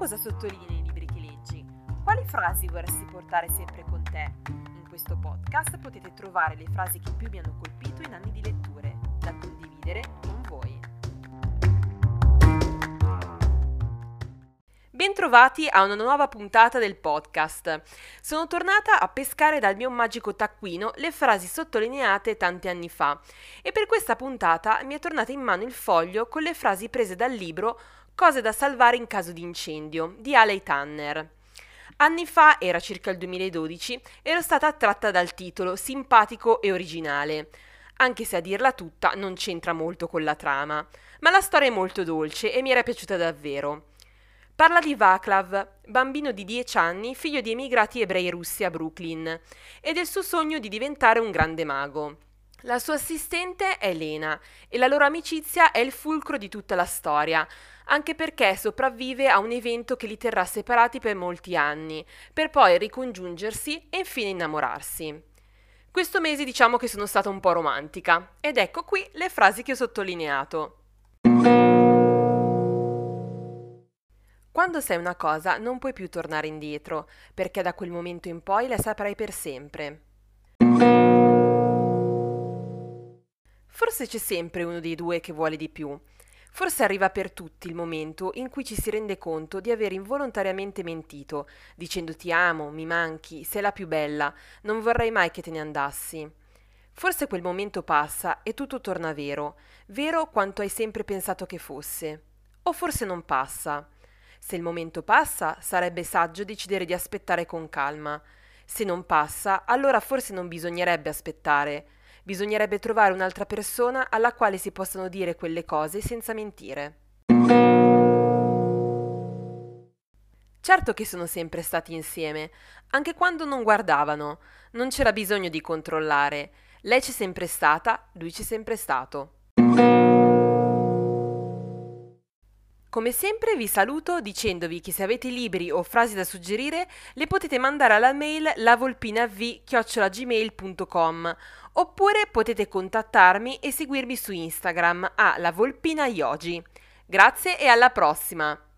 cosa sottolinei nei libri che leggi? Quali frasi vorresti portare sempre con te? In questo podcast potete trovare le frasi che più mi hanno colpito in anni di letture, da condividere con voi. Bentrovati a una nuova puntata del podcast. Sono tornata a pescare dal mio magico taccuino le frasi sottolineate tanti anni fa e per questa puntata mi è tornata in mano il foglio con le frasi prese dal libro Cose da salvare in caso di incendio di Alei Tanner. Anni fa, era circa il 2012, ero stata attratta dal titolo simpatico e originale, anche se a dirla tutta non c'entra molto con la trama, ma la storia è molto dolce e mi era piaciuta davvero. Parla di Vaclav, bambino di 10 anni, figlio di emigrati ebrei russi a Brooklyn, e del suo sogno di diventare un grande mago. La sua assistente è Lena e la loro amicizia è il fulcro di tutta la storia, anche perché sopravvive a un evento che li terrà separati per molti anni, per poi ricongiungersi e infine innamorarsi. Questo mese diciamo che sono stata un po' romantica, ed ecco qui le frasi che ho sottolineato. Quando sai una cosa non puoi più tornare indietro, perché da quel momento in poi la saprai per sempre. Forse c'è sempre uno dei due che vuole di più, Forse arriva per tutti il momento in cui ci si rende conto di aver involontariamente mentito, dicendo ti amo, mi manchi, sei la più bella, non vorrei mai che te ne andassi. Forse quel momento passa e tutto torna vero, vero quanto hai sempre pensato che fosse. O forse non passa. Se il momento passa, sarebbe saggio decidere di aspettare con calma. Se non passa, allora forse non bisognerebbe aspettare Bisognerebbe trovare un'altra persona alla quale si possano dire quelle cose senza mentire. Certo che sono sempre stati insieme, anche quando non guardavano, non c'era bisogno di controllare. Lei c'è sempre stata, lui c'è sempre stato. Come sempre vi saluto dicendovi che se avete libri o frasi da suggerire le potete mandare alla mail lavolpinav.gmail.com oppure potete contattarmi e seguirmi su Instagram a lavolpinayogi. Grazie e alla prossima!